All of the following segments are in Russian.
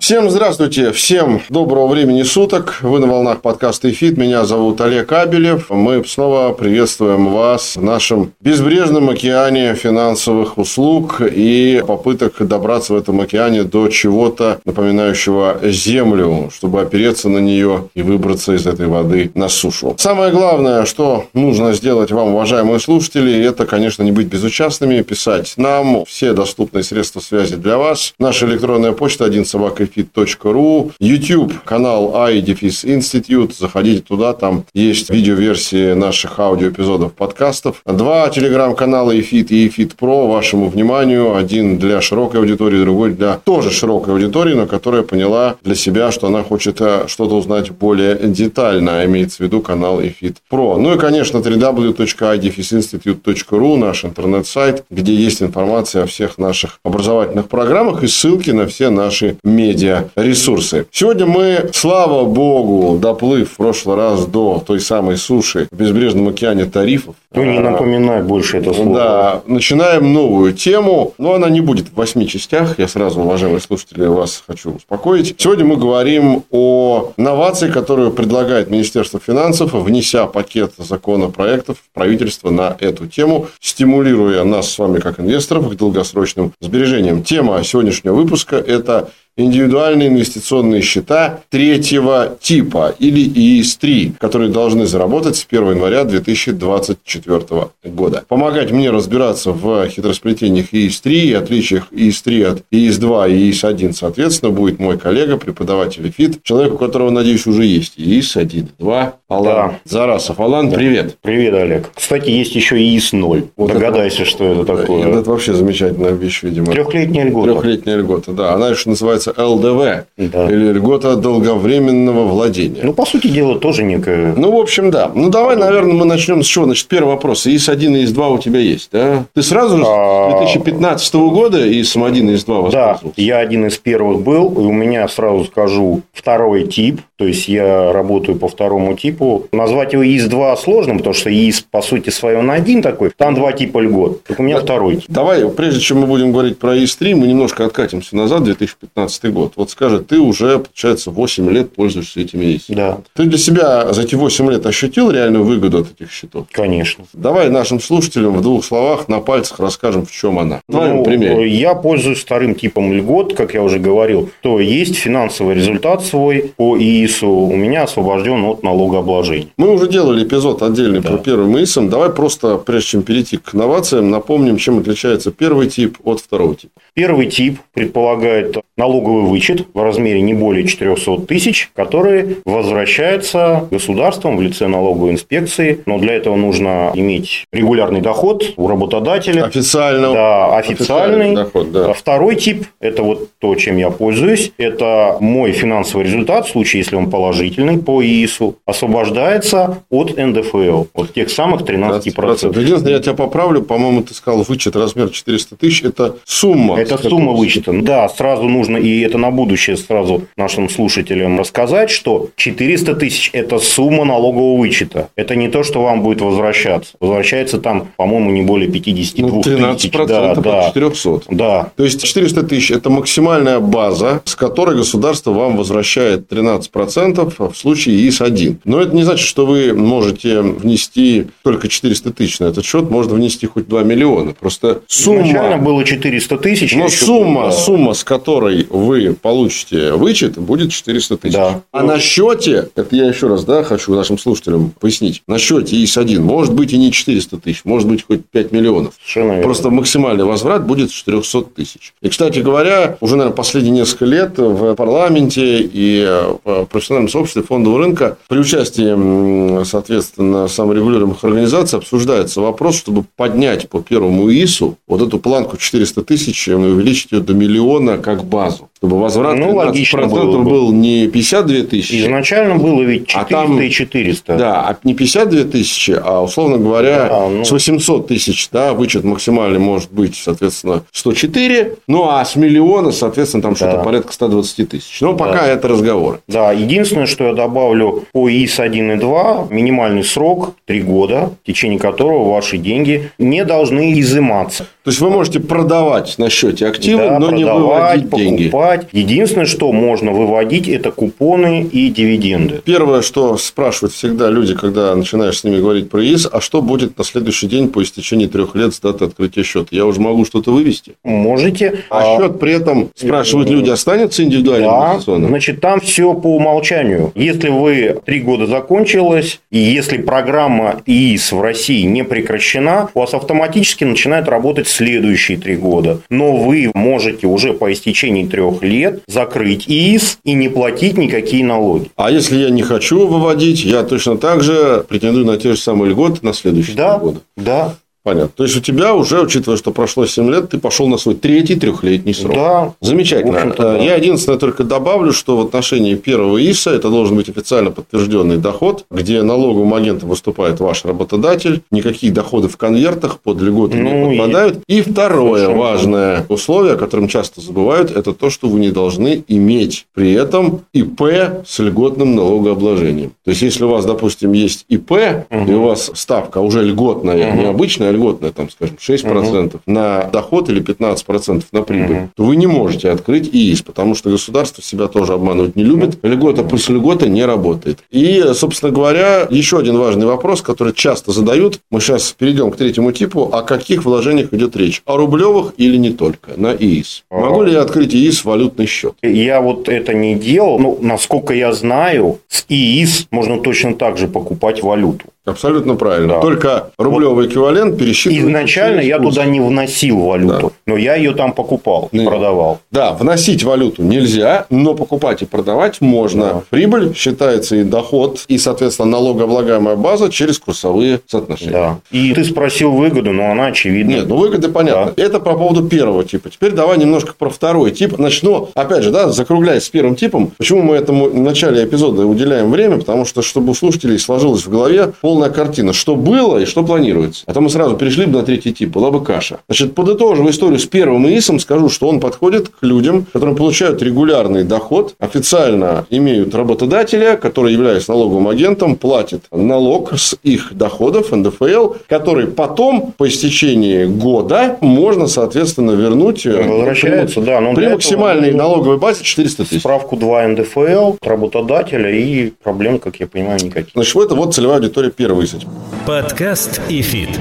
Всем здравствуйте, всем доброго времени суток. Вы на волнах подкаста «Эфит». Меня зовут Олег Абелев. Мы снова приветствуем вас в нашем безбрежном океане финансовых услуг и попыток добраться в этом океане до чего-то напоминающего землю, чтобы опереться на нее и выбраться из этой воды на сушу. Самое главное, что нужно сделать вам, уважаемые слушатели, это, конечно, не быть безучастными, писать нам все доступные средства связи для вас. Наша электронная почта 1 собака benefit.ru, YouTube, канал iDefis Institute, заходите туда, там есть видеоверсии наших аудиоэпизодов подкастов. Два телеграм-канала EFIT и EFIT Pro вашему вниманию. Один для широкой аудитории, другой для тоже широкой аудитории, но которая поняла для себя, что она хочет э, что-то узнать более детально, имеется в виду канал EFIT Pro. Ну и, конечно, www.idefisinstitute.ru, наш интернет-сайт, где есть информация о всех наших образовательных программах и ссылки на все наши медиа медиаресурсы. Сегодня мы, слава богу, доплыв в прошлый раз до той самой суши в безбрежном океане тарифов. Ну, не напоминай больше это слово. Да, начинаем новую тему, но она не будет в восьми частях. Я сразу, уважаемые слушатели, вас хочу успокоить. Сегодня мы говорим о новации, которую предлагает Министерство финансов, внеся пакет законопроектов в правительство на эту тему, стимулируя нас с вами, как инвесторов, к долгосрочным сбережениям. Тема сегодняшнего выпуска – это индивидуальные инвестиционные счета третьего типа или ИИС-3, которые должны заработать с 1 января 2024 года. Помогать мне разбираться в хитросплетениях ИИС-3 и отличиях ИИС-3 от ИИС-2 и ИИС-1, соответственно, будет мой коллега, преподаватель ФИТ, человек, у которого, надеюсь, уже есть ИИС-1, 2, Алан да. Зарасов. Алан, привет. Привет, Олег. Кстати, есть еще ИИС-0. Вот Догадайся, это, что это такое. Это вообще замечательная вещь, видимо. Трехлетняя льгота. Трехлетняя льгота, да. Она еще называется называется ЛДВ, да. или льгота долговременного владения. Ну, по сути дела, тоже некая... Ну, в общем, да. Ну, давай, наверное, мы начнем с чего? Значит, первый вопрос. ИС-1 и ИС-2 у тебя есть, да? Ты сразу же с 2015 а, года ИС-1 и ИС-2 воспользовался? Да, я один из первых был, и у меня, сразу скажу, второй тип, то есть, я работаю по второму типу. Назвать его ИС-2 сложно, потому что ИС, по сути своей, он один такой, там два типа льгот. Так у меня да. второй тип. Давай, прежде чем мы будем говорить про ИС-3, мы немножко откатимся назад, 2015 2015 год. Вот скажет, ты уже, получается, 8 лет пользуешься этими яйцами. Да. Ты для себя за эти 8 лет ощутил реальную выгоду от этих счетов? Конечно. Давай нашим слушателям в двух словах на пальцах расскажем, в чем она. Ну, примере. Я пользуюсь вторым типом льгот, как я уже говорил. То есть финансовый результат свой по ИИСу у меня освобожден от налогообложения. Мы уже делали эпизод отдельный да. про первым ИИСом. Давай просто, прежде чем перейти к новациям, напомним, чем отличается первый тип от второго типа. Первый тип предполагает налоговый вычет в размере не более 400 тысяч, который возвращается государством в лице налоговой инспекции. Но для этого нужно иметь регулярный доход у работодателя. Официально. Да, официальный. официальный доход, да. А второй тип – это вот то, чем я пользуюсь. Это мой финансовый результат, в случае, если он положительный по ИИСу, освобождается от НДФЛ, от тех самых 13%. 13%. Единственное, я тебя поправлю, по-моему, ты сказал, вычет размер 400 тысяч – это сумма. Это сумма вычета. Да, сразу нужно, и это на будущее сразу нашим слушателям рассказать, что 400 тысяч – это сумма налогового вычета. Это не то, что вам будет возвращаться. Возвращается там, по-моему, не более 52 ну, 13% тысяч. Да, да. 400. Да. То есть, 400 тысяч – это максимальная база, с которой государство вам возвращает 13% в случае ИС-1. Но это не значит, что вы можете внести только 400 тысяч на этот счет. Можно внести хоть 2 миллиона. Просто сумма... Изначально было 400 тысяч. Но сумма, да. сумма, с которой вы получите вычет, будет 400 тысяч. Да. А на счете, это я еще раз да, хочу нашим слушателям пояснить, на счете ИС-1 может быть и не 400 тысяч, может быть хоть 5 миллионов. Совершенно Просто верно. максимальный возврат будет 400 тысяч. И, кстати говоря, уже, наверное, последние несколько лет в парламенте и в профессиональном сообществе фондового рынка при участии, соответственно, саморегулируемых организаций обсуждается вопрос, чтобы поднять по первому ИСу вот эту планку 400 тысяч и увеличить ее до миллиона как базу. Чтобы возврат Ну, 13% логично было бы. был не 52 тысячи, Изначально было ведь 400 А там- и 400. Да, а не 52 тысячи, а, условно говоря, Да, ну. с 800 тысяч, да, вычет максимальный может быть, соответственно, 104, ну, а с миллиона, соответственно, там что-то Да. порядка 120 тысяч. Но пока это разговоры. Да, единственное, что я добавлю по ИС 1 и 2, минимальный срок 3 года, в течение которого ваши деньги не должны изыматься. То есть, вы можете продавать на счете активы, Да, но не выводить деньги. Покупать. Единственное, что можно выводить, это купоны и дивиденды. Первое, что спрашивают всегда люди, когда начинаешь с ними говорить про ИИС, а что будет на следующий день по истечении трех лет с даты открытия счета? Я уже могу что-то вывести. Можете. А, счет при этом, спрашивают люди, останется индивидуальным Да, значит, там все по умолчанию. Если вы три года закончилось, и если программа ИИС в России не прекращена, у вас автоматически начинает работать следующие три года. Но вы можете уже по истечении трех лет закрыть ИИС и не платить никакие налоги. А если я не хочу выводить, я точно так же претендую на те же самые льготы на следующие Да, года. да, Понятно. То есть, у тебя уже, учитывая, что прошло 7 лет, ты пошел на свой третий трехлетний срок. да. Замечательно. Общем-то, да. Я единственное только добавлю, что в отношении первого ИСа это должен быть официально подтвержденный доход, где налоговым агентом выступает ваш работодатель, никаких доходов в конвертах под льготы Ну, не и- подпадают. И второе Совершенно важное условие, о котором часто забывают, это то, что вы не должны иметь при этом ИП с льготным налогообложением. То есть, если у вас, допустим, есть ИП, и у вас ставка уже льготная, не обычная, а льготная, там, скажем, 6% на доход или 15% на прибыль, то вы не можете открыть ИИС, потому что государство себя тоже обманывать не любит. Льгота плюс льгота не работает. И, собственно говоря, еще один важный вопрос, который часто задают. Мы сейчас перейдем к третьему типу. О каких вложениях идет речь? О рублевых или не только? На ИИС. Могу ли я открыть ИИС валютный счет? Я вот это не делал. Ну, насколько я знаю, с ИИС можно точно так же покупать валюту. Абсолютно правильно. Да. Только рублевый эквивалент пересчитывается. Изначально я туда не вносил валюту, Да. но я ее там покупал и Ну, продавал. Да, вносить валюту нельзя, но покупать и продавать можно. Да. Прибыль считается и доход, и, соответственно, налогооблагаемая база через курсовые соотношения. Да. И ты спросил выгоду, но она очевидна. Нет, ну выгоды понятно. Это по поводу первого типа. Теперь давай немножко про второй тип. Начну, опять же, да, закругляясь с первым типом. Почему мы этому в начале эпизода уделяем время? Потому что, чтобы у слушателей сложилась в голове полная картина, что было и что планируется. А то мы сразу перешли бы на третий тип, была бы каша. Значит, подытожив историю с первым ИИСом, скажу, что он подходит к людям, которые получают регулярный доход, официально имеют работодателя, который, являясь налоговым агентом, платит налог с их доходов, НДФЛ, который потом, по истечении года, можно, соответственно, вернуть э, Возвращается, при- да, но при этого максимальной нужно налоговой базе 400 тысяч. Справку 2 НДФЛ, от работодателя и проблем, как я понимаю, никаких. Значит, вот это вот целевая аудитория первого ИСа. Подкаст и фит.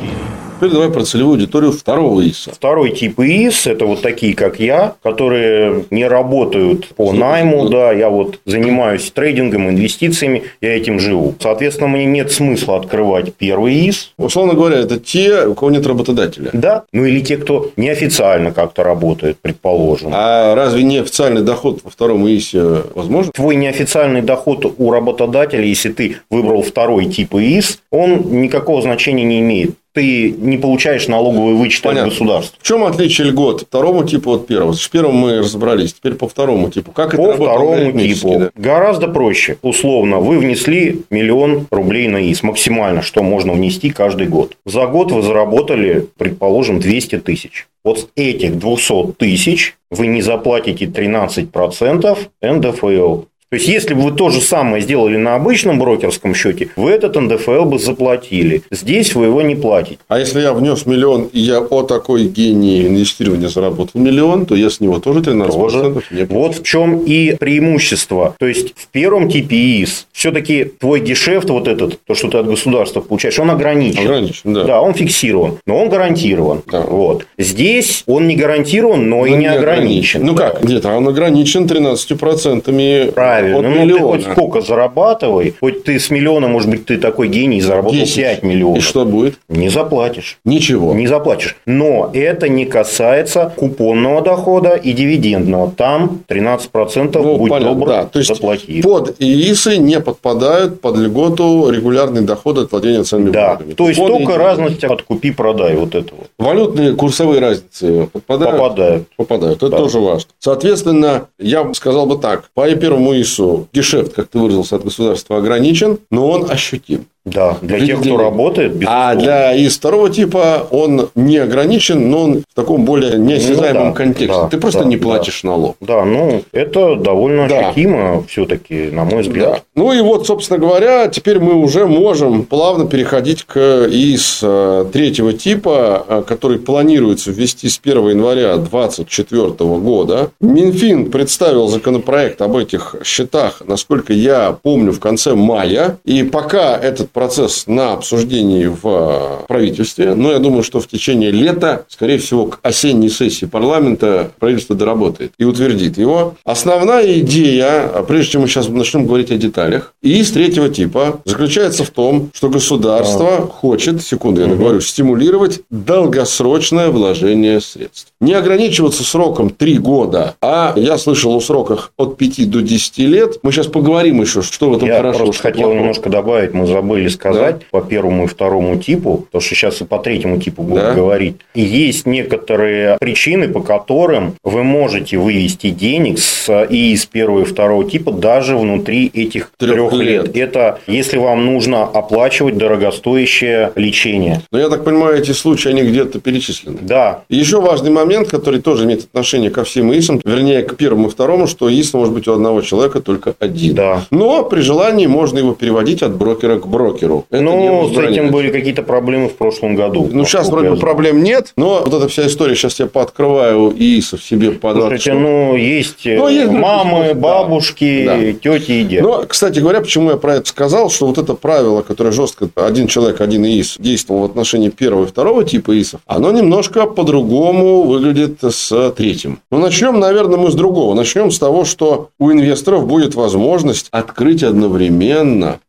Теперь давай про целевую аудиторию второго ИСа. Второй тип ИИС – это вот такие, как я, которые не работают по найму, да, я вот занимаюсь трейдингом, инвестициями, я этим живу. Соответственно, мне нет смысла открывать первый ИИС, Условно говоря, это те, у кого нет работодателя. да, ну или те, кто неофициально как-то работает, предположим. А разве неофициальный доход во втором ИСе возможен? Твой неофициальный доход у работодателя, если ты выбрал второй тип ИИС, он никакого значения не имеет. Ты не получаешь налоговый вычет от Понятно. государства. В чем отличие льгот второму типу от первого? С первым мы разобрались, теперь по второму типу. Как это По работает второму типу да? гораздо проще. Условно, вы внесли миллион рублей на ИС, максимально, что можно внести каждый год. За год вы заработали, предположим, 200 тысяч. Вот с этих 200 тысяч вы не заплатите 13% НДФЛ. То есть, если бы вы то же самое сделали на обычном брокерском счете, вы этот НДФЛ бы заплатили. Здесь вы его не платите. А если я внес миллион, и я о такой гений инвестирования заработал миллион, то я с него тоже 13% Тоже. не Вот в чем и преимущество. То есть, в первом типе ИИС все-таки твой гешефт, вот этот, то, что ты от государства получаешь, он ограничен. ограничен. Да. Да, он фиксирован, но он гарантирован. Да. Вот. Здесь он не гарантирован, но и Но не ограничен. Ну Да. как? Нет, а он ограничен 13%. Правильно. Правильно. от ну, ты миллиона. хоть сколько зарабатывай, хоть ты с миллиона, может быть, ты такой гений, заработал 10. 5 миллионов. И что будет? Не заплатишь. Ничего. Не заплатишь. Но это не касается купонного дохода и дивидендного. Там 13% Ну, будь понятно, добр, да. То есть заплати. под ИИСы не подпадают под льготу регулярный доход от владения ценными Да. бумагами. То есть Купоны только разность от купи-продай. Вот это вот. Валютные курсовые разницы попадают? Попадают. Попадают. Это Да. тоже важно. Соответственно, я бы сказал бы так. По первому ИСу гешефт, как ты выразился, от государства ограничен, но он ощутим. Да. Для тех, кто работает, А безусловно. для ИС второго типа он не ограничен, но он в таком более неосязаемом Ну да, контексте. да, ты просто да, не да. платишь налог. Да, ну, это довольно Да. ощутимо все-таки, на мой взгляд. Да. Ну и вот, собственно говоря, теперь мы уже можем плавно переходить к ИС э, третьего типа, э, который планируется ввести с 1 января 2024 года. Минфин представил законопроект об этих счетах, насколько я помню, в конце мая. И пока этот процесс на обсуждении в э, правительстве, но я думаю, что в течение лета, скорее всего, к осенней сессии парламента правительство доработает и утвердит его. Основная идея, а прежде чем мы сейчас начнем говорить о деталях, ИИС третьего типа заключается в том, что государство хочет, секунду, я договорю, стимулировать долгосрочное вложение средств. Не ограничиваться сроком 3 года, а я слышал о сроках от 5 до 10 лет. Мы сейчас поговорим еще, что в этом Я хорошо, просто что хотел плохо. немножко добавить, мы забыли сказать по первому и второму типу, потому что сейчас и по третьему типу будем Да. говорить. И есть некоторые причины, по которым вы можете вывести денег с и из первого и второго типа даже внутри этих Трех трех лет. лет. Это если вам нужно оплачивать дорогостоящее лечение. Но я так понимаю, эти случаи, они где-то перечислены. Да, И еще важный момент, который тоже имеет отношение ко всем ИИСам, вернее, к первому и второму, что ИИС может быть у одного человека только один. да. Но при желании можно его переводить от брокера к брокеру. Это не Ну, с этим были какие-то проблемы в прошлом году. Ну, сейчас вроде бы проблем нет, но вот эта вся история, сейчас я пооткрываю ИИСов себе по 20 Слушайте, ну, есть, Ну, есть мамы, бабушки, Да. тети и дяди. Но, кстати говоря, почему я про это сказал, что вот это правило, которое жестко один человек, один ИИС действовал в отношении первого и второго типа ИИСов, оно немножко по-другому выглядит с третьим. Ну, начнем, наверное, мы с другого. Начнем с того, что у инвесторов будет возможность открыть одновременно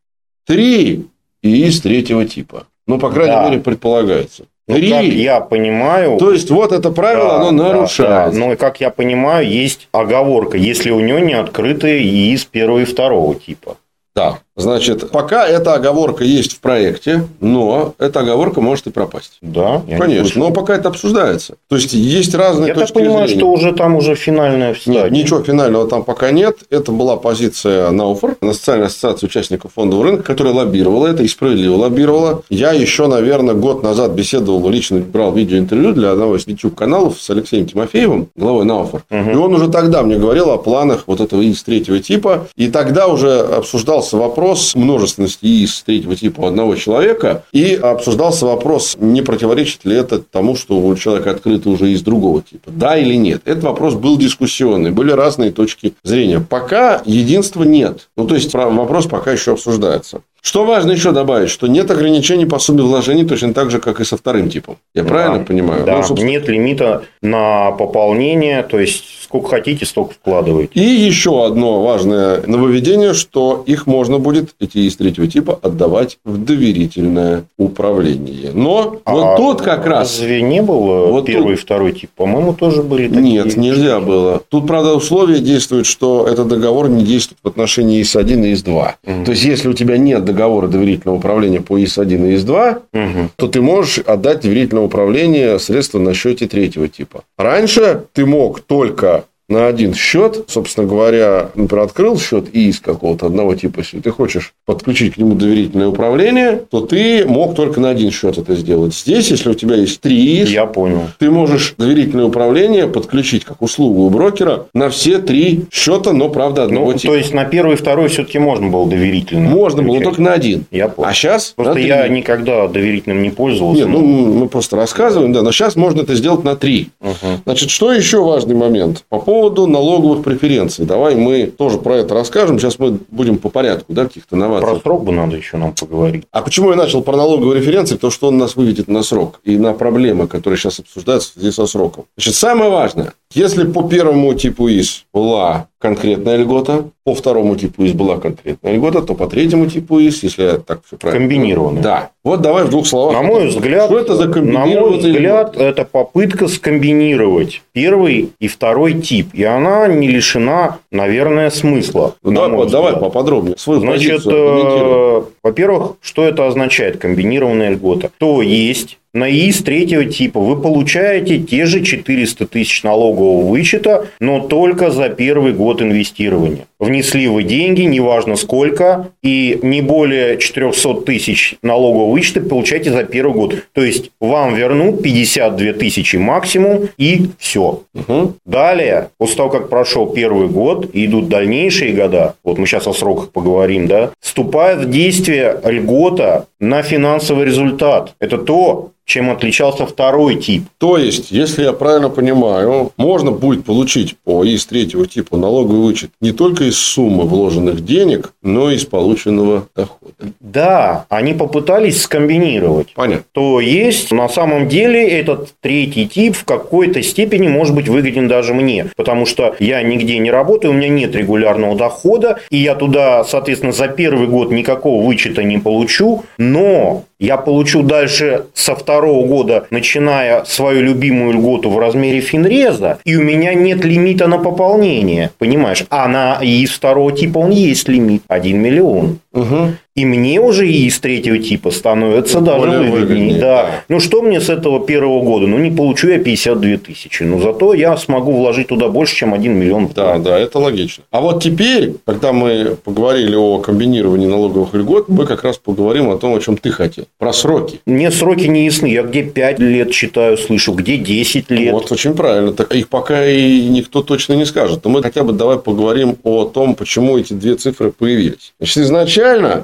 три ИИС третьего типа. Ну, по крайней Да. мере, предполагается. Ну, Три. как я понимаю... То есть, вот это правило, да, оно да, нарушается. да. Но, как я понимаю, есть оговорка, если у него не открыты ИИС первого и второго типа. Да. Значит, пока эта оговорка есть в проекте, но эта оговорка может и пропасть. Да, Конечно, но пока это обсуждается. То есть, есть разные Я точки так понимаю, зрения. что уже там уже финальная стадия. Нет, ничего финального там пока нет. Это была позиция Науфор, Национальной ассоциации участников фондового рынка, которая лоббировала это и справедливо лоббировала. Я еще, наверное, год назад беседовал, лично брал видеоинтервью для одного из YouTube-каналов с Алексеем Тимофеевым, главой Науфор. Мгм. И он уже тогда мне говорил о планах вот этого ИИС третьего типа. И тогда уже обсуждался вопрос множественности ИИС третьего типа одного человека. И обсуждался вопрос, не противоречит ли это тому, что у человека открыто уже из другого типа. Да или нет. Этот вопрос был дискуссионный. Были разные точки зрения. Пока единства нет. Ну, то есть, про- вопрос пока еще обсуждается. Что важно еще добавить, что нет ограничений по сумме вложений точно так же, как и со вторым типом. Я правильно Да, понимаю? Да, Ну, собственно, нет лимита на пополнение, то есть сколько хотите, столько вкладываете. И еще одно важное нововведение, что их можно будет, эти из третьего типа, отдавать в доверительное управление. Но вот А тут как раз... Разве не было Вот первый тут- и второй тип? По-моему, тоже были такие. Нет, нельзя было. Тут, правда, условие действует, что этот договор не действует в отношении ИС-1 и ИС-2. Мгм. То есть, если у тебя нет договора доверительного управления по ИС-1 и ИС-2, Мгм. то ты можешь отдать доверительное управление средства на счете третьего типа. Раньше ты мог только на один счет, собственно говоря, например, открыл счет и из какого-то одного типа, если ты хочешь подключить к нему доверительное управление, то ты мог только на один счет это сделать. Здесь, если у тебя есть три ИС, Я понял. ты можешь доверительное управление подключить как услугу у брокера на все три счета, но, правда, одного Ну, типа. то есть на первый и второй все-таки можно было доверительно. Можно было включать. только на один. Я понял. А сейчас Просто я никогда доверительным не пользовался. Нет, ну, мы просто рассказываем, да, но сейчас можно это сделать на три. Мгм. Значит, что еще важный момент? По поводу налоговых преференций. Давай мы тоже про это расскажем. Сейчас мы будем по порядку, да, каких-то новаций. Про срок бы надо еще нам поговорить. А почему я начал про налоговые референции? Потому что он нас выведет на срок и на проблемы, которые сейчас обсуждаются в связи со сроком. Значит, самое важное. Если по первому типу ИС была конкретная льгота, по второму типу ИС была конкретная льгота, то по третьему типу ИС, если я так все правильно... Комбинированный. Да. Вот давай в двух словах. На мой взгляд, что это за на мой взгляд, это попытка скомбинировать первый и второй тип. И она не лишена, наверное, смысла. Ну, давай, давай поподробнее. Свою Значит, э, во-первых, что это означает комбинированная льгота? То есть на ИИС третьего типа вы получаете те же 400 тысяч налогового вычета, но только за первый год инвестирования. Внесли вы деньги, неважно сколько, и не более 400 тысяч налогового вычета получаете за первый год. То есть вам вернут 52 тысячи максимум и все. Угу. Далее, после того, как прошел первый год, идут дальнейшие года, вот мы сейчас о сроках поговорим, да, вступает в действие льгота на финансовый результат. Это то, чем отличался второй тип. То есть, если я правильно понимаю, можно будет получить по ИС третьего типа налоговый вычет не только из суммы вложенных денег, но и из полученного дохода. Да, они попытались скомбинировать. Понятно. То есть, на самом деле, этот третий тип в какой-то степени может быть выгоден даже мне. Потому что я нигде не работаю, у меня нет регулярного дохода, и я туда, соответственно, за первый год никакого вычета не получу, но я получу дальше со второго года, начиная свою любимую льготу в размере финреза, и у меня нет лимита на пополнение, понимаешь? А на из второго типа он есть лимит, 1 миллион. Угу. И мне уже и из третьего типа становится даже выгоднее. выгоднее. Да. да. Ну, что мне с этого первого года? Ну, не получу я 52 тысячи. Но зато я смогу вложить туда больше, чем 1 миллион. Да, да, это логично. А вот теперь, когда мы поговорили о комбинировании налоговых льгот, мы как раз поговорим о том, о чем ты хотел. Про сроки. Мне сроки не ясны. Я где 5 лет читаю, слышу, где 10 лет. Вот, очень правильно. Так их пока и никто точно не скажет. Но мы хотя бы давай поговорим о том, почему эти две цифры появились. Значит, изначально,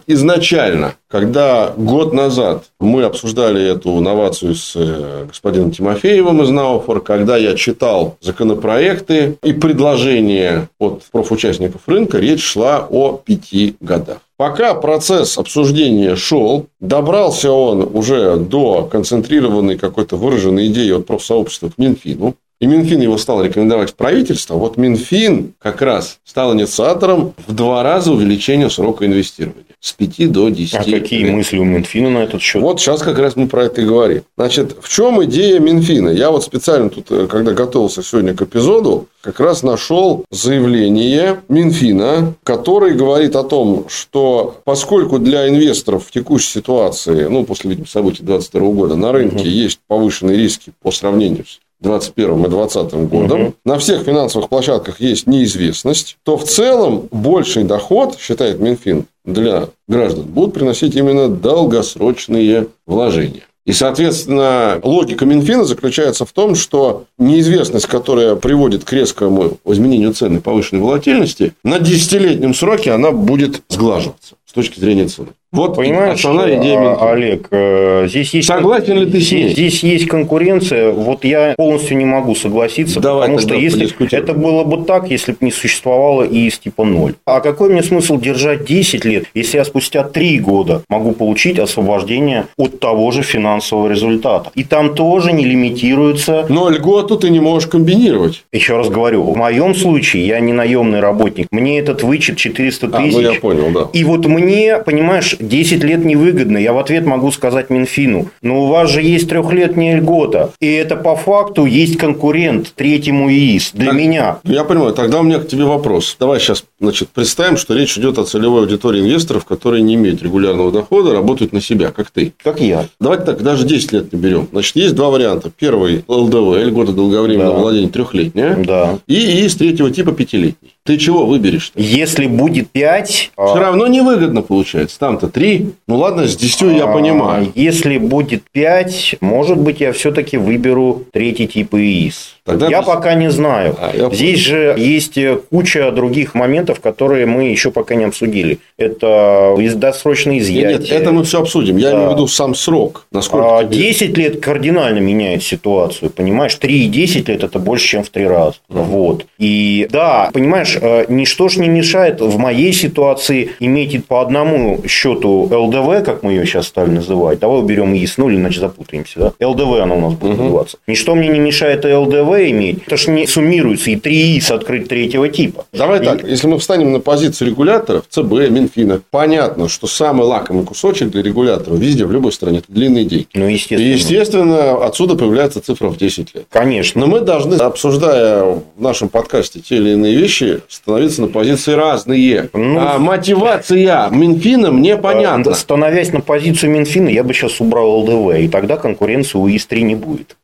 изначально, когда год назад мы обсуждали эту новацию с э, господином Тимофеевым из Науфор, когда я читал законопроекты и предложения от профучастников рынка, речь шла о пяти годах. Пока процесс обсуждения шел, добрался он уже до концентрированной какой-то выраженной идеи от профсообщества к Минфину. И Минфин его стал рекомендовать в правительство. Вот Минфин как раз стал инициатором в два раза увеличения срока инвестирования. С 5 до 10 А какие лет. мысли у Минфина на этот счет? Вот сейчас как раз мы про это и говорим. Значит, в чем идея Минфина? Я вот специально тут, э, когда готовился сегодня к эпизоду, как раз нашел заявление Минфина, который говорит о том, что поскольку для инвесторов в текущей ситуации, ну, после событий 2022 года на рынке угу. есть повышенные риски по сравнению с 2021 и 2020 годом, угу. на всех финансовых площадках есть неизвестность, то в целом больший доход, считает Минфин, для граждан будут приносить именно долгосрочные вложения. И, соответственно, логика Минфина заключается в том, что неизвестность, которая приводит к резкому изменению цены повышенной волатильности, на десятилетнем сроке она будет сглаживаться с точки зрения цены. Вот Понимаешь, основная идея Минфина. Олег, э, здесь есть... Согласен ли ты с ней? Здесь есть конкуренция. Вот я полностью не могу согласиться, Давай потому что если это было бы так, если бы не существовало ИИС типа 0. А какой мне смысл держать 10 лет, если я спустя 3 года могу получить освобождение от того же финансового результата? И там тоже не лимитируется... Но льготу ты не можешь комбинировать. Еще раз говорю, в моем случае я не наемный работник. Мне этот вычет 400 тысяч. А, ну я понял, да. И вот мне, понимаешь, 10 лет невыгодно. Я в ответ могу сказать Минфину, но у вас же есть трехлетняя льгота. И это по факту есть конкурент третьему ИИС для так, меня. Я понимаю. Тогда у меня к тебе вопрос. Давай сейчас значит, представим, что речь идет о целевой аудитории инвесторов, которые не имеют регулярного дохода, работают на себя, как ты. Как я. Давайте так, даже 10 лет не берем. Значит, есть два варианта. Первый ЛДВ, льгота долговременного да. владения трехлетняя. Да. И ИИС третьего типа пятилетний. Ты чего выберешь? -то? Если будет 5... А Все равно невыгодно получается. Там-то 3. Ну ладно, с 10 я а, понимаю. Если будет 5, может быть, я все-таки выберу третий тип ИИС. Тогда я ты... пока не знаю. А, я Здесь же есть куча других моментов, которые мы еще пока не обсудили. Это досрочное изъятие. Нет, это мы все обсудим. Я да. имею в виду сам срок. Насколько а, тебе... 10 лет кардинально меняет ситуацию. Понимаешь, 3 и 10 лет это больше, чем в 3 раза. Mm. Вот. И да, понимаешь, э, ничто ж не мешает в моей ситуации иметь по одному счету ЛДВ, как мы ее сейчас стали называть. Давай уберем ИС, ну или иначе запутаемся. Да? ЛДВ она у нас будет mm называться. Ничто мне не мешает ЛДВ иметь. Это же не суммируется и 3 ИС открыть третьего типа. Давай и... так, если мы встанем на позицию регуляторов, ЦБ, Минфина, понятно, что самый лакомый кусочек для регулятора везде, в любой стране, это длинные деньги. Ну, естественно. И, естественно, отсюда появляется цифра в 10 лет. Конечно. Но мы должны, обсуждая в нашем подкасте те или иные вещи, становиться на позиции разные. Ну, а мотивация Минфина мне понятна. Становясь на позицию Минфина, я бы сейчас убрал ЛДВ, и тогда конкуренции у ИС-3 не будет.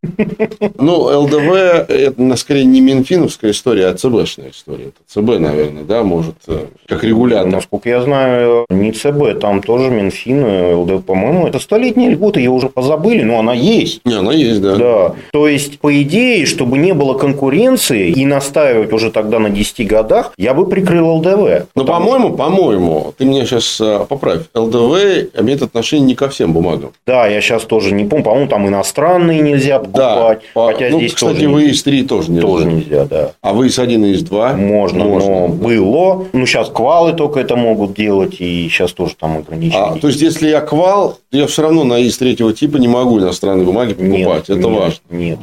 Ну, ЛДВ – это, скорее, не Минфиновская история, а ЦБшная история. Это ЦБ, наверное, да, может, э, как регулятор. Насколько я знаю, не ЦБ, там тоже Минфин, э, ЛДВ, по-моему, это столетняя льгота, ее уже позабыли, но она есть. Не, она есть, да. Да. То есть, по идее, чтобы не было конкуренции и настаивать уже тогда на 10 годах, я бы прикрыл ЛДВ. Ну, по-моему, по-моему, ты меня сейчас э, поправь, ЛДВ имеет отношение не ко всем бумагам. Да, я сейчас тоже не помню, по-моему, там иностранные нельзя покупать. Да, хотя ну, здесь кстати, тоже вы из 3 тоже нельзя. Тоже нельзя, да. А вы из 1 и из 2? Можно, Можно но да. было. Ну, сейчас квалы только это могут делать, и сейчас тоже там ограничения. А, то есть, если я квал, я все равно на из третьего типа не могу иностранные бумаги покупать. Нет, это нет, важно. Нет.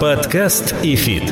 Подкаст и фит.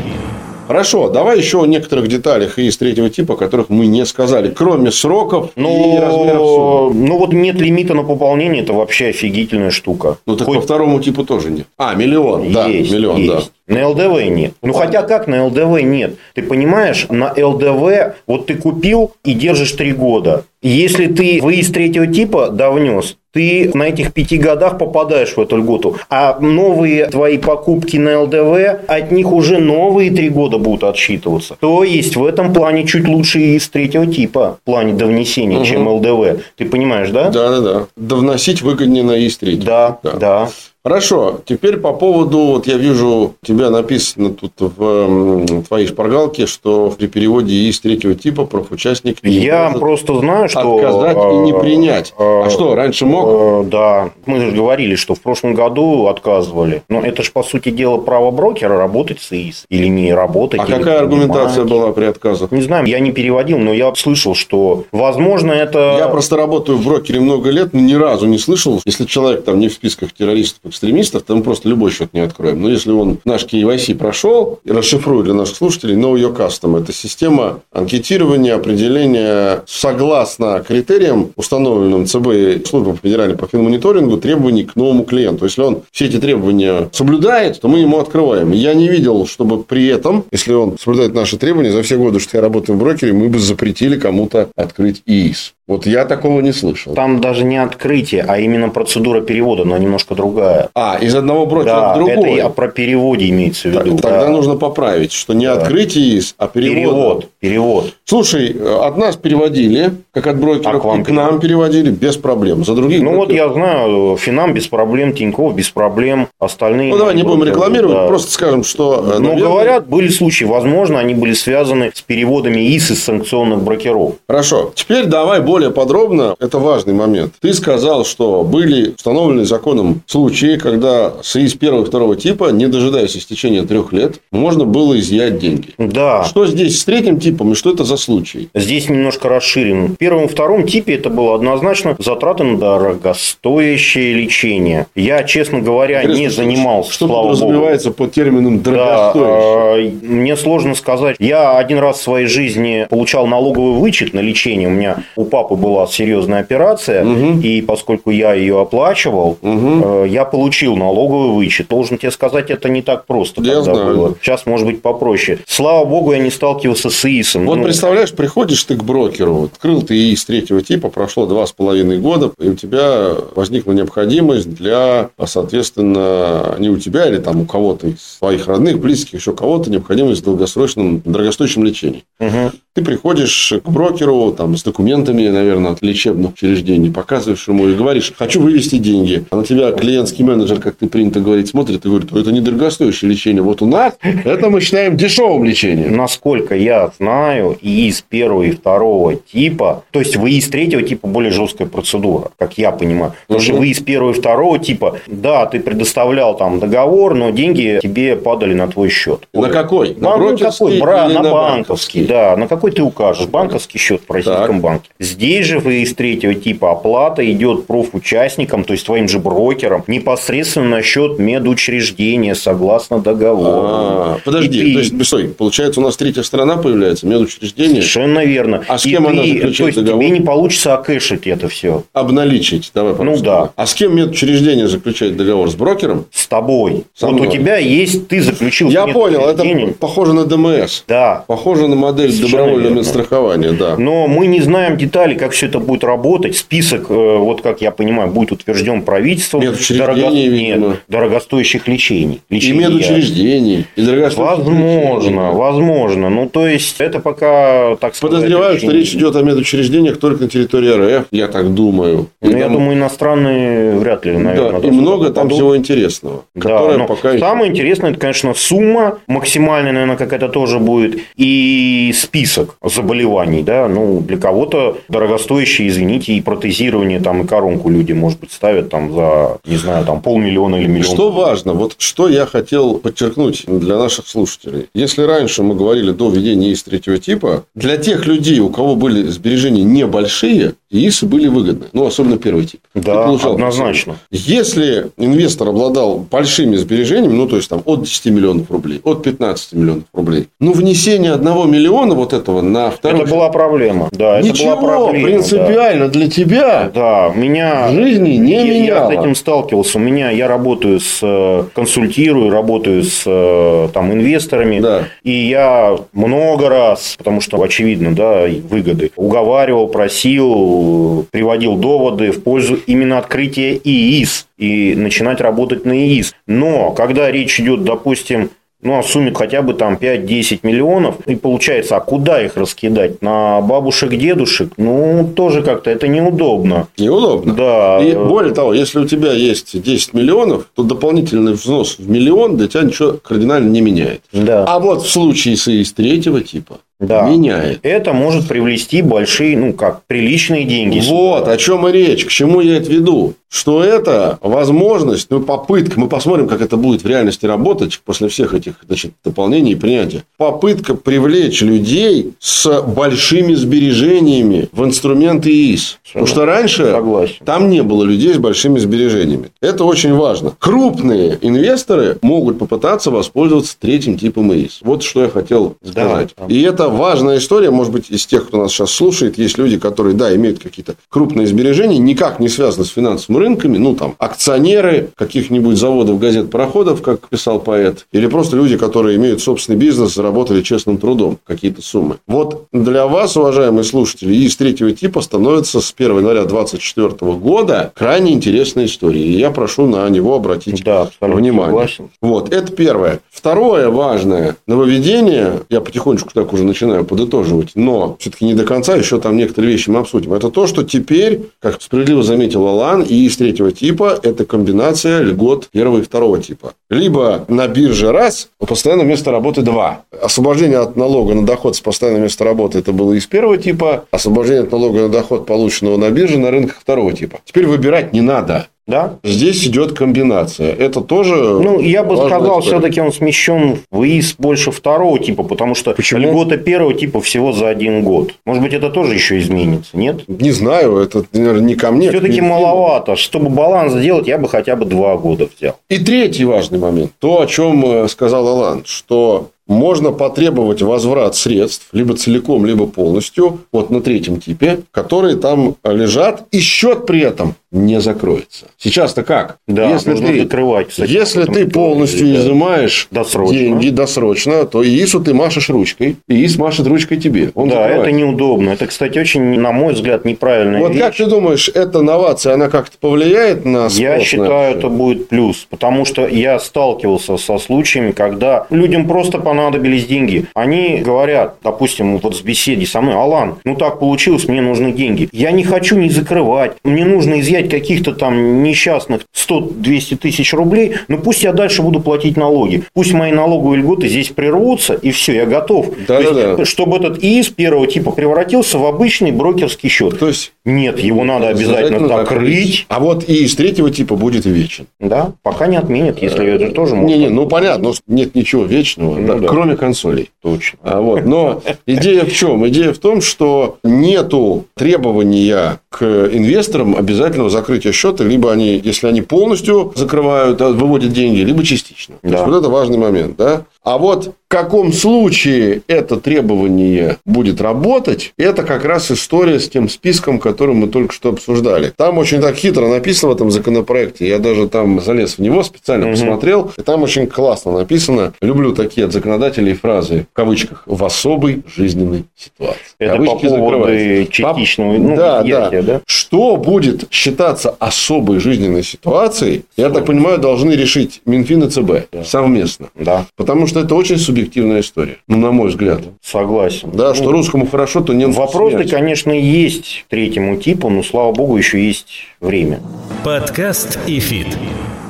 Хорошо, давай еще о некоторых деталях из третьего типа, о которых мы не сказали, кроме сроков ну, и размеров суммы. Ну, вот нет лимита на пополнение, это вообще офигительная штука. Ну, так Хоть... по второму типу тоже нет. А, миллион, есть, да, миллион, есть. да. На ЛДВ нет. Ну, хотя как на ЛДВ нет? Ты понимаешь, на ЛДВ вот ты купил и держишь три года. Если ты выезд третьего типа довнес, ты на этих пяти годах попадаешь в эту льготу. А новые твои покупки на ЛДВ, от них уже новые три года будут отсчитываться. То есть, в этом плане чуть лучше из третьего типа, в плане довнесения, угу. чем ЛДВ. Ты понимаешь, да? Да, да, да. Довносить выгоднее на ИС 3. Да, да. да. Хорошо, теперь по поводу, вот я вижу, у тебя написано тут в твоей шпаргалке, что при переводе из третьего типа профучастник Я просто знаю, что... Отказать и не принять. А, а что, раньше мог? Э, да, мы же говорили, что в прошлом году отказывали. Но это же, по сути дела, право брокера работать с ИИС или не работать. А какая аргументация была при отказе? Не знаю, я не переводил, но я слышал, что, возможно, это... Я просто работаю в брокере много лет, но ни разу не слышал, если человек там не в списках террористов экстремистов, то мы просто любой счет не откроем. Но если он наш KYC прошел, и расшифрую для наших слушателей, Know Your Custom – это система анкетирования, определения согласно критериям, установленным ЦБ службой федеральной по финмониторингу, требований к новому клиенту. Если он все эти требования соблюдает, то мы ему открываем. Я не видел, чтобы при этом, если он соблюдает наши требования, за все годы, что я работаю в брокере, мы бы запретили кому-то открыть ИИС. Вот я такого не слышал. Там даже не открытие, а именно процедура перевода, но немножко другая. А, из одного брокера да, в другой? это про переводе имеется в виду. Тогда да. нужно поправить, что не да. открытие ИС, а перевод. Перевод, перевод. Слушай, от нас переводили, как от брокеров, а к, вам к нам переводили без проблем. За других Ну, брокеров. вот я знаю, Финам без проблем, Тиньков без проблем, остальные... Ну, давай не будем рекламировать, да. просто скажем, что... Э, Но, наверное... говорят, были случаи, возможно, они были связаны с переводами ИС из санкционных брокеров. Хорошо. Теперь давай более подробно это важный момент. Ты сказал, что были установлены законом случаи, когда с ИИС первого и второго типа, не дожидаясь истечения трех лет, можно было изъять деньги. Да. Что здесь с третьим типом и что это за случай? Здесь немножко расширим. В первом и втором типе это было однозначно затраты на дорогостоящее лечение. Я, честно говоря, Интересно, не занимался. Что подразумевается под термином дорогостоящее? Да, мне сложно сказать. Я один раз в своей жизни получал налоговый вычет на лечение. У меня у папы была серьезная операция, угу. и поскольку я ее оплачивал, угу. я получил налоговый вычет. Должен тебе сказать, это не так просто я знаю. было. Сейчас может быть попроще. Слава богу, я не сталкивался с ИИСом. Вот ну, представляешь, приходишь ты к брокеру, открыл ты ИИС третьего типа, прошло два с половиной года, и у тебя возникла необходимость для, соответственно, не у тебя или там у кого-то из своих родных, близких, еще кого-то, необходимость в долгосрочном, дорогостоящем лечении. Угу. Ты приходишь к брокеру там, с документами, наверное, от лечебных учреждений, показываешь ему и говоришь, хочу вывести деньги. А на тебя клиентский менеджер, как ты принято говорить, смотрит и говорит, это не дорогостоящее лечение. Вот у нас это мы считаем дешевым лечением. Насколько я знаю, и ИИС первого и второго типа, то есть в ИИС третьего типа более жесткая процедура, как я понимаю. Потому что в ИИС первого и второго типа, да, ты предоставлял там договор, но деньги тебе падали на твой счет. На какой? На, на какой? Бра, на, на банковский, да. На какой ты укажешь? Банковский счет в российском так. банке. Здесь же в ИИС третьего типа оплата идет профучастникам, то есть твоим же брокерам, непосредственно на счет медучреждения, согласно договору. А, подожди, и то есть, стой, получается, у нас третья сторона появляется, медучреждение? Совершенно верно. А с кем и она ты, заключает То есть, договор? тебе не получится окэшить это все. Обналичить, давай Ну, да. А с кем медучреждение заключает договор? С брокером? С тобой. Со вот мной. у тебя есть, ты заключил Я понял, это похоже на ДМС. Да. Похоже на модель добровольного медстрахования, да. Но мы не знаем деталей, как все это будет работать. Список, э, вот как я понимаю, будет утвержден правительством. Дорого... Нет, дорогостоящих лечений. лечений. И медучреждений. И возможно, возможно. Ну, то есть, это пока, так сказать... Подозреваю, что речь идет о медучреждениях только на территории РФ, я так думаю. Ну, я думаю, иностранные вряд ли, наверное. Да, и много там всего интересного. Да, но пока... самое интересное, это, конечно, сумма максимальная, наверное, какая-то тоже будет, и список заболеваний, да, ну, для кого-то дорогостоящие, извините, и протезирование, там, и коронку люди, может быть, ставят там за, не знаю, там, полмиллиона или миллион. Что важно, вот что я хотел подчеркнуть для наших слушателей. Если раньше мы говорили до введения ИИС третьего типа, для тех людей, у кого были сбережения небольшие, ИИСы были выгодны. Ну, особенно первый тип. Да, однозначно. Если инвестор обладал большими сбережениями, ну, то есть, там, от 10 миллионов рублей, от 15 миллионов рублей, ну, внесение одного миллиона вот этого на второй... Это была проблема. Да, это Ничего, была проблема, принципиально да. для тебя да, меня... в жизни не я, меняло. Я с этим сталкивался. У меня, я работаю с, э, консультирую, работаю с э, там, инвесторами. Да. И я много раз, потому что очевидно, да, выгоды, уговаривал, просил, приводил доводы в пользу именно открытия ИИС и начинать работать на ИИС. Но когда речь идет, допустим, ну, о сумме хотя бы там 5-10 миллионов. И получается, а куда их раскидать? На бабушек, дедушек? Ну, тоже как-то это неудобно. Неудобно. Да. И более того, если у тебя есть 10 миллионов, то дополнительный взнос в миллион для тебя ничего кардинально не меняет. Да. А вот в случае с из третьего типа, да. меняет. Это может привлести большие, ну как, приличные деньги. Вот, о чем и речь, к чему я это веду. Что это возможность, ну, попытка, мы посмотрим, как это будет в реальности работать после всех этих значит, дополнений и принятия. Попытка привлечь людей с большими сбережениями в инструменты ИИС. Потому что раньше Согласен. там не было людей с большими сбережениями. Это очень важно. Крупные инвесторы могут попытаться воспользоваться третьим типом ИИС. Вот что я хотел сказать. Да. И это важная история, может быть, из тех, кто нас сейчас слушает, есть люди, которые, да, имеют какие-то крупные сбережения, никак не связаны с финансовыми рынками, ну, там, акционеры каких-нибудь заводов, газет, пароходов, как писал поэт, или просто люди, которые имеют собственный бизнес, заработали честным трудом какие-то суммы. Вот для вас, уважаемые слушатели, из третьего типа становится с 1 января 2024 года крайне интересная история. И я прошу на него обратить да, внимание. Согласен. Вот, это первое. Второе важное нововведение, я потихонечку так уже начинаю подытоживать, но все-таки не до конца, еще там некоторые вещи мы обсудим. Это то, что теперь, как справедливо заметил Алан, и из третьего типа это комбинация льгот первого и второго типа. Либо на бирже раз, а постоянное место работы два. Освобождение от налога на доход с постоянного места работы это было из первого типа, освобождение от налога на доход, полученного на бирже, на рынках второго типа. Теперь выбирать не надо. Да? Здесь идет комбинация. Это тоже. Ну, я бы сказал, все-таки он смещен в ИИС больше второго типа, потому что Почему? льгота первого типа всего за один год. Может быть, это тоже еще изменится, нет? Не знаю, это, наверное, не ко мне. Все-таки маловато. Чтобы баланс сделать, я бы хотя бы два года взял. И третий важный момент. То, о чем э, сказал Алан, что можно потребовать возврат средств либо целиком, либо полностью, вот на третьем типе, которые там лежат, и счет при этом не закроется. Сейчас-то как? Да, если ты, закрывать, кстати, если ты полностью да. изымаешь досрочно. деньги досрочно, то ИИСу ты машешь ручкой, ИИС машет ручкой тебе. Он да, закрывает. это неудобно. Это, кстати, очень, на мой взгляд, неправильная Вот вещь. как ты думаешь, эта новация, она как-то повлияет на спрос? Я считаю, это будет плюс, потому что я сталкивался со случаями, когда людям просто понадобились деньги. Они говорят, допустим, вот в беседе со мной, Алан, ну так получилось, мне нужны деньги. Я не хочу не закрывать, мне нужно изъять поменять каких-то там несчастных 100-200 тысяч рублей, ну пусть я дальше буду платить налоги. Пусть мои налоговые льготы здесь прервутся, и все, я готов. Да, есть, да. Чтобы этот ИИС первого типа превратился в обычный брокерский счет. То есть Нет, его надо обязательно закрыть. А вот и из третьего типа будет вечен. Да, пока не отменят, если это тоже можно. Не-не, ну понятно, но нет ничего вечного, Ну да, да. кроме консолей. Точно. А вот, но идея в чем? Идея в том, что нету требования к инвесторам обязательного закрытия счета, либо они, если они полностью закрывают, а, выводят деньги, либо частично. То Да. есть, вот это важный момент, да? А вот в каком случае это требование будет работать, это как раз история с тем списком, который мы только что обсуждали. Там очень так хитро написано в этом законопроекте. Я даже там залез в него, специально Мгм. посмотрел. И там очень классно написано. Люблю такие от законодателей фразы, в кавычках, в особой жизненной ситуации. Это Кавычки по поводу частичного ну, да, да. да? Что будет считаться особой жизненной ситуацией, я так понимаю, должны решить Минфин и ЦБ Да. совместно. Да, Потому что это очень субъективная история, ну, на мой взгляд. согласен. Да, Ну, что русскому хорошо, то немцу Вопросы, смерть. конечно, есть третьему типу, но, слава богу, еще есть время. Подкаст и фит.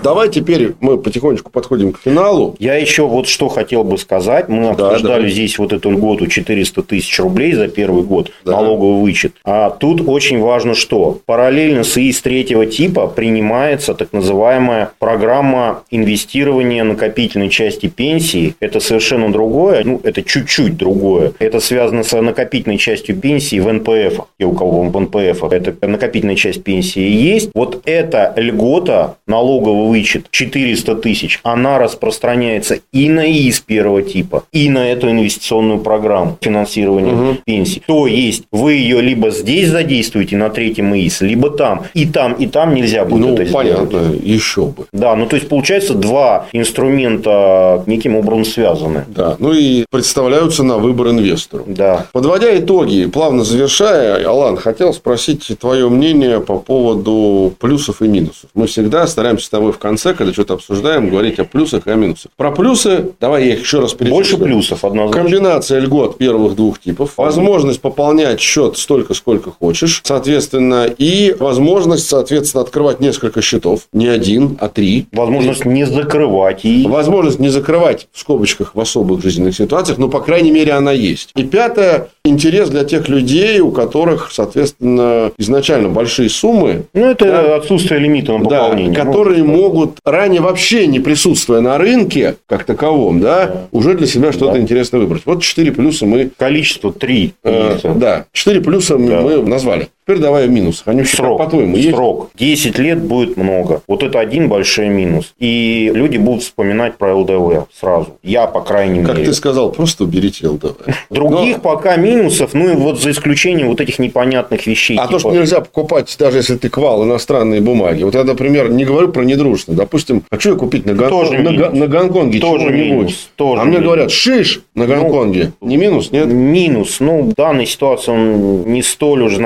Давай теперь мы потихонечку подходим к финалу. Я еще вот что хотел бы сказать. Мы обсуждали давай. здесь вот эту льготу 400 тысяч рублей за первый год Да. налоговый вычет. А тут очень важно что? Параллельно с ИИС третьего типа принимается так называемая программа инвестирования накопительной части пенсии. Это совершенно другое, ну это чуть-чуть другое. Это связано с накопительной частью пенсии в НПФ. Те, у кого в НПФ это накопительная часть пенсии есть. Вот эта льгота налоговый вычет 400 тысяч, она распространяется и на ИИС первого типа, и на эту инвестиционную программу финансирования Мгм. пенсий. То есть вы ее либо здесь задействуете на третьем ИИС, либо там. И там, и там нельзя будет Ну, это сделать. понятно, еще бы. Да, ну то есть получается два инструмента неким образом связаны. Да. Ну и представляются на выбор инвестору. Да. Подводя итоги, плавно завершая, Алан, хотел спросить твое мнение по поводу плюсов и минусов. Мы всегда стараемся с тобой в конце, когда что-то обсуждаем, говорить о плюсах и о минусах. Про плюсы, давай я их еще раз перечислю. Больше плюсов однозначно. Комбинация льгот первых двух типов, возможность пополнять счет столько, сколько хочешь, соответственно, и возможность, соответственно, открывать несколько счетов, не один, а три. Возможность не закрывать и Возможность не закрывать в скобочках в особых жизненных ситуациях, но, по крайней мере, она есть. И пятое, интерес для тех людей, у которых, соответственно, изначально большие суммы, Ну, это Да. отсутствие лимита на да, пополнение. которые могут, ранее вообще не присутствуя на рынке, как таковом, да, Да. уже для себя что-то Да. интересное выбрать. Вот четыре плюса мы Количество три. Э, да, четыре плюса Да. мы назвали. Теперь давай о минусах. Они Срок. по-твоему есть? Срок. 10 лет будет много. Вот это один большой минус. И люди будут вспоминать про ЛДВ сразу. Я, по крайней Как мере. ты сказал, просто уберите ЛДВ. Других пока минусов, ну и вот за исключением вот этих непонятных вещей. А то, типа- что нельзя покупать, даже если ты квал, иностранные бумаги. Вот я, например, не говорю про недружественные. Допустим, хочу я купить на, Гонкон- Тоже на, минус. На Гонконге Тоже минус, тоже а мне минус. говорят, шиш на Ну, Гонконге. не минус, нет? Минус. Ну, в данной ситуации он не столь уж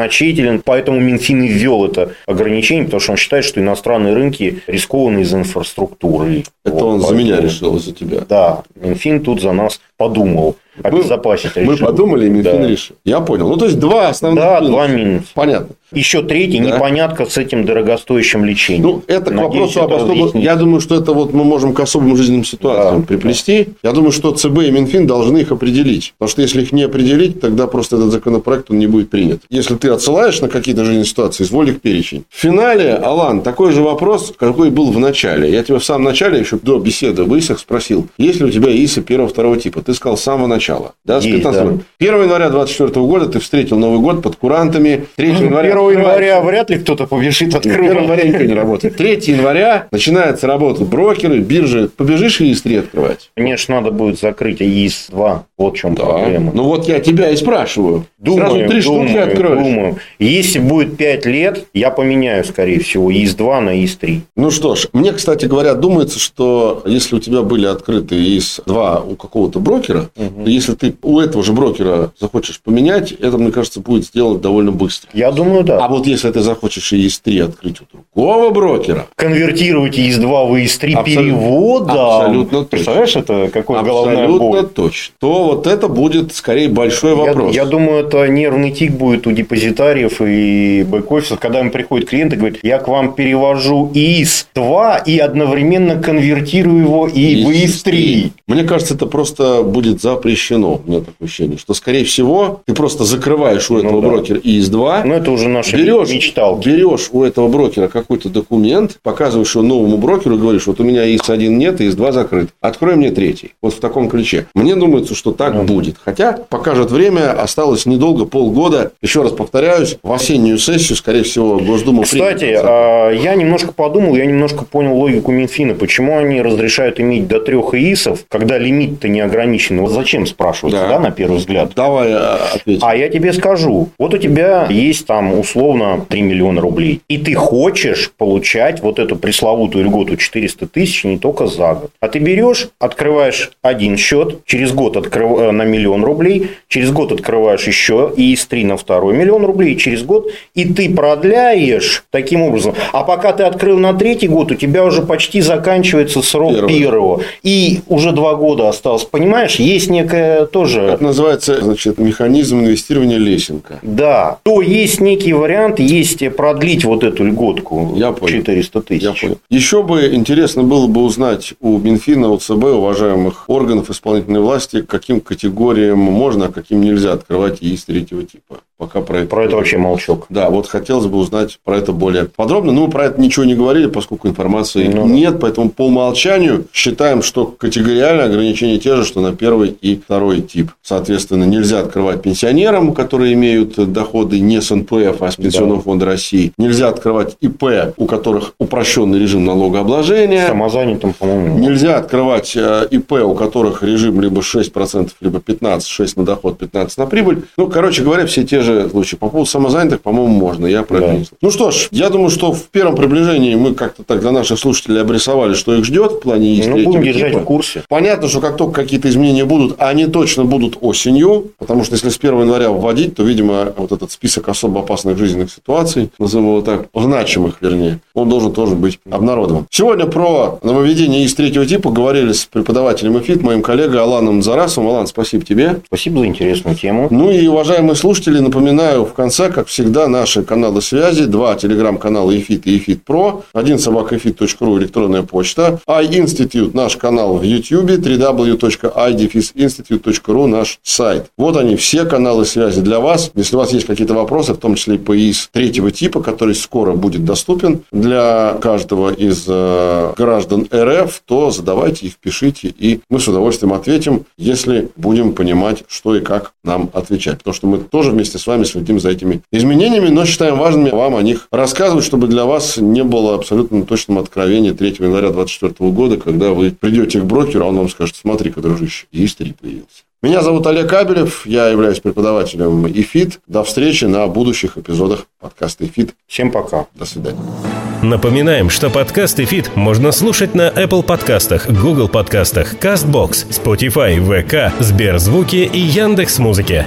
значителен, поэтому Минфин и ввел это ограничение, потому что он считает, что иностранные рынки рискованы из инфраструктуры. Это Вот, он за меня поэтому- решил, за тебя. Да, Минфин тут за нас подумал. Обезопасить Мы решил. подумали, и Минфин Да. решил. Я понял. Ну, то есть, два основных Да, минуса. два минуса. Понятно. Еще третий, Да. непонятка с этим дорогостоящим лечением. Ну, это к Надеюсь, вопросу об это особо... разъяснит. Я думаю, что это вот мы можем к особым жизненным ситуациям Да. приплести. Я думаю, что ЦБ и Минфин должны их определить. Потому что если их не определить, тогда просто этот законопроект он не будет принят. Если ты отсылаешь на какие-то жизненные ситуации, изволь их перечень. В финале, Алан, такой же вопрос, какой был в начале. Я тебя в самом начале, еще до беседы в ИСах спросил, есть ли у тебя ИСы первого-второго типа. Ты сказал с самого начала. Да, с Есть, 15 да. года. 1 января 24 года ты встретил Новый год под курантами. 3 января... 1 января вряд ли кто-то побежит 1 открывать. января никто не работает. 3 января начинается работа брокеры, биржи. Побежишь и ИС-3 открывать? Конечно, надо будет закрыть ИИС-2. Вот в чем проблема. Ну вот я тебя и спрашиваю. Думаю, Сразу три штуки думаю, откроешь. думаю. Если будет 5 лет, я поменяю, скорее всего, ИС-2 на ИС-3. Ну что ж, мне, кстати говоря, думается, что если у тебя были открыты ИС-2 у какого-то брокера, то если ты у этого же брокера захочешь поменять, это, мне кажется, будет сделать довольно быстро. Я думаю, да. А вот если ты захочешь ИС-3 открыть у другого брокера... Конвертировать ИС-2 в ИС-3 Абсолютно. переводом. Абсолютно точно. Представляешь, это какое головная Абсолютно боль. точно. То вот это будет скорее большой Я, вопрос. я думаю, это нервный тик будет у депозитариев и бэк-офисов, когда им приходит клиент и говорит, я к вам перевожу ИС-2 и одновременно конвертирую его и в ИС-3. Мне кажется, это просто будет запрещено. У меня такое ощущение, что, скорее всего, ты просто закрываешь у этого да. брокера ИС-2, Ну, это уже наши берешь, мечталки. берешь у этого брокера какой-то документ, показываешь его новому брокеру и говоришь, вот у меня ИС-1 нет, ИС-2 закрыт. Открой мне третий. Вот в таком ключе. Мне думается, что так Ну будет. Хотя покажет время, осталось недолго, полгода. Еще раз повторяюсь, в осеннюю сессию, скорее всего, Госдума Кстати, примет. а, я немножко подумал, я немножко понял логику Минфина. Почему они разрешают иметь до трех ИИСов, когда лимит-то не ограничен? Вот зачем спрашивается, Да. да, на первый взгляд? Давай а, ответим. А я тебе скажу, вот у тебя есть там условно 3 миллиона рублей, и ты хочешь получать вот эту пресловутую льготу 400 тысяч не только за год. А ты берешь, открываешь один счет, через год открыв... э, на миллион рублей, через год открываешь еще ИС-3 на второй миллион рублей, и через год, и ты продляешь таким образом. А пока ты открыл на третий год, у тебя уже почти заканчивается срок Первый. первого. И уже два года осталось. Понимаешь, есть некая тоже... Это называется, значит, механизм инвестирования лесенка. Да, то есть некий вариант, есть продлить вот эту льготку Я понял. 400 тысяч. Я понял. Еще бы интересно было бы узнать у Минфина, у ЦБ, уважаемых органов исполнительной власти, каким категориям можно, а каким нельзя открывать ИИС третьего типа. Пока про это... Про это вообще молчок. Да, вот хотелось бы узнать про это более подробно. Ну, про это ничего не говорили, поскольку информации Ну да. нет. Поэтому по умолчанию считаем, что категориальные ограничения те же, что на первый и второй тип. Соответственно, нельзя открывать пенсионерам, которые имеют доходы не с НПФ, а с Пенсионного фонда России. Нельзя открывать ИП, у которых упрощенный режим налогообложения. Самозанятым, по-моему. Нельзя открывать э, ИП, у которых режим либо 6%, либо 15%, 6% на доход, 15% на прибыль. Ну, короче говоря, все те же случаи. По поводу самозанятых, по-моему, можно. Я про это Да. не слышал. Ну что ж, я думаю, что в первом приближении мы как-то так для наших слушателей обрисовали, что их ждет в плане Ну, будем держать типа. в курсе. Понятно, что как только какие-то изменения будут, они точно будут осенью, потому что если с 1 января вводить, то, видимо, вот этот список особо опасных жизненных ситуаций, назовем его так, значимых, вернее, он должен тоже быть обнародован. Сегодня про нововведение из третьего типа говорили с преподавателем ЭФИТ, моим коллегой Аланом Зарасовым. Алан, спасибо тебе. Спасибо за интересную тему. Ну и, уважаемые слушатели, напоминаю в конце, как всегда, наши каналы связи. Два телеграм-канала EFIT и EFIT Pro. Один собака EFIT.ru электронная почта. iInstitute наш канал в YouTube. www.idefisinstitute.ru наш сайт. Вот они, все каналы связи для вас. Если у вас есть какие-то вопросы, в том числе и по ИИС третьего типа, который скоро будет доступен для каждого из э, граждан РФ, то задавайте их, пишите, и мы с удовольствием ответим, если будем понимать, что и как нам отвечать. Потому что мы тоже вместе с вами следим за этими изменениями, но считаем важными вам о них рассказывать, чтобы для вас не было абсолютно точным откровения 3 января 2024 года, когда вы придете к брокеру, а он вам скажет, смотри-ка, дружище, есть три появился. Меня зовут Олег Кабелев, я являюсь преподавателем ИФИТ. До встречи на будущих эпизодах подкаста ИФИТ. Всем пока. До свидания. Напоминаем, что подкаст «Эфит» можно слушать на Apple подкастах, Google подкастах, CastBox, Spotify, VK, Сберзвуки и Яндекс.Музыке.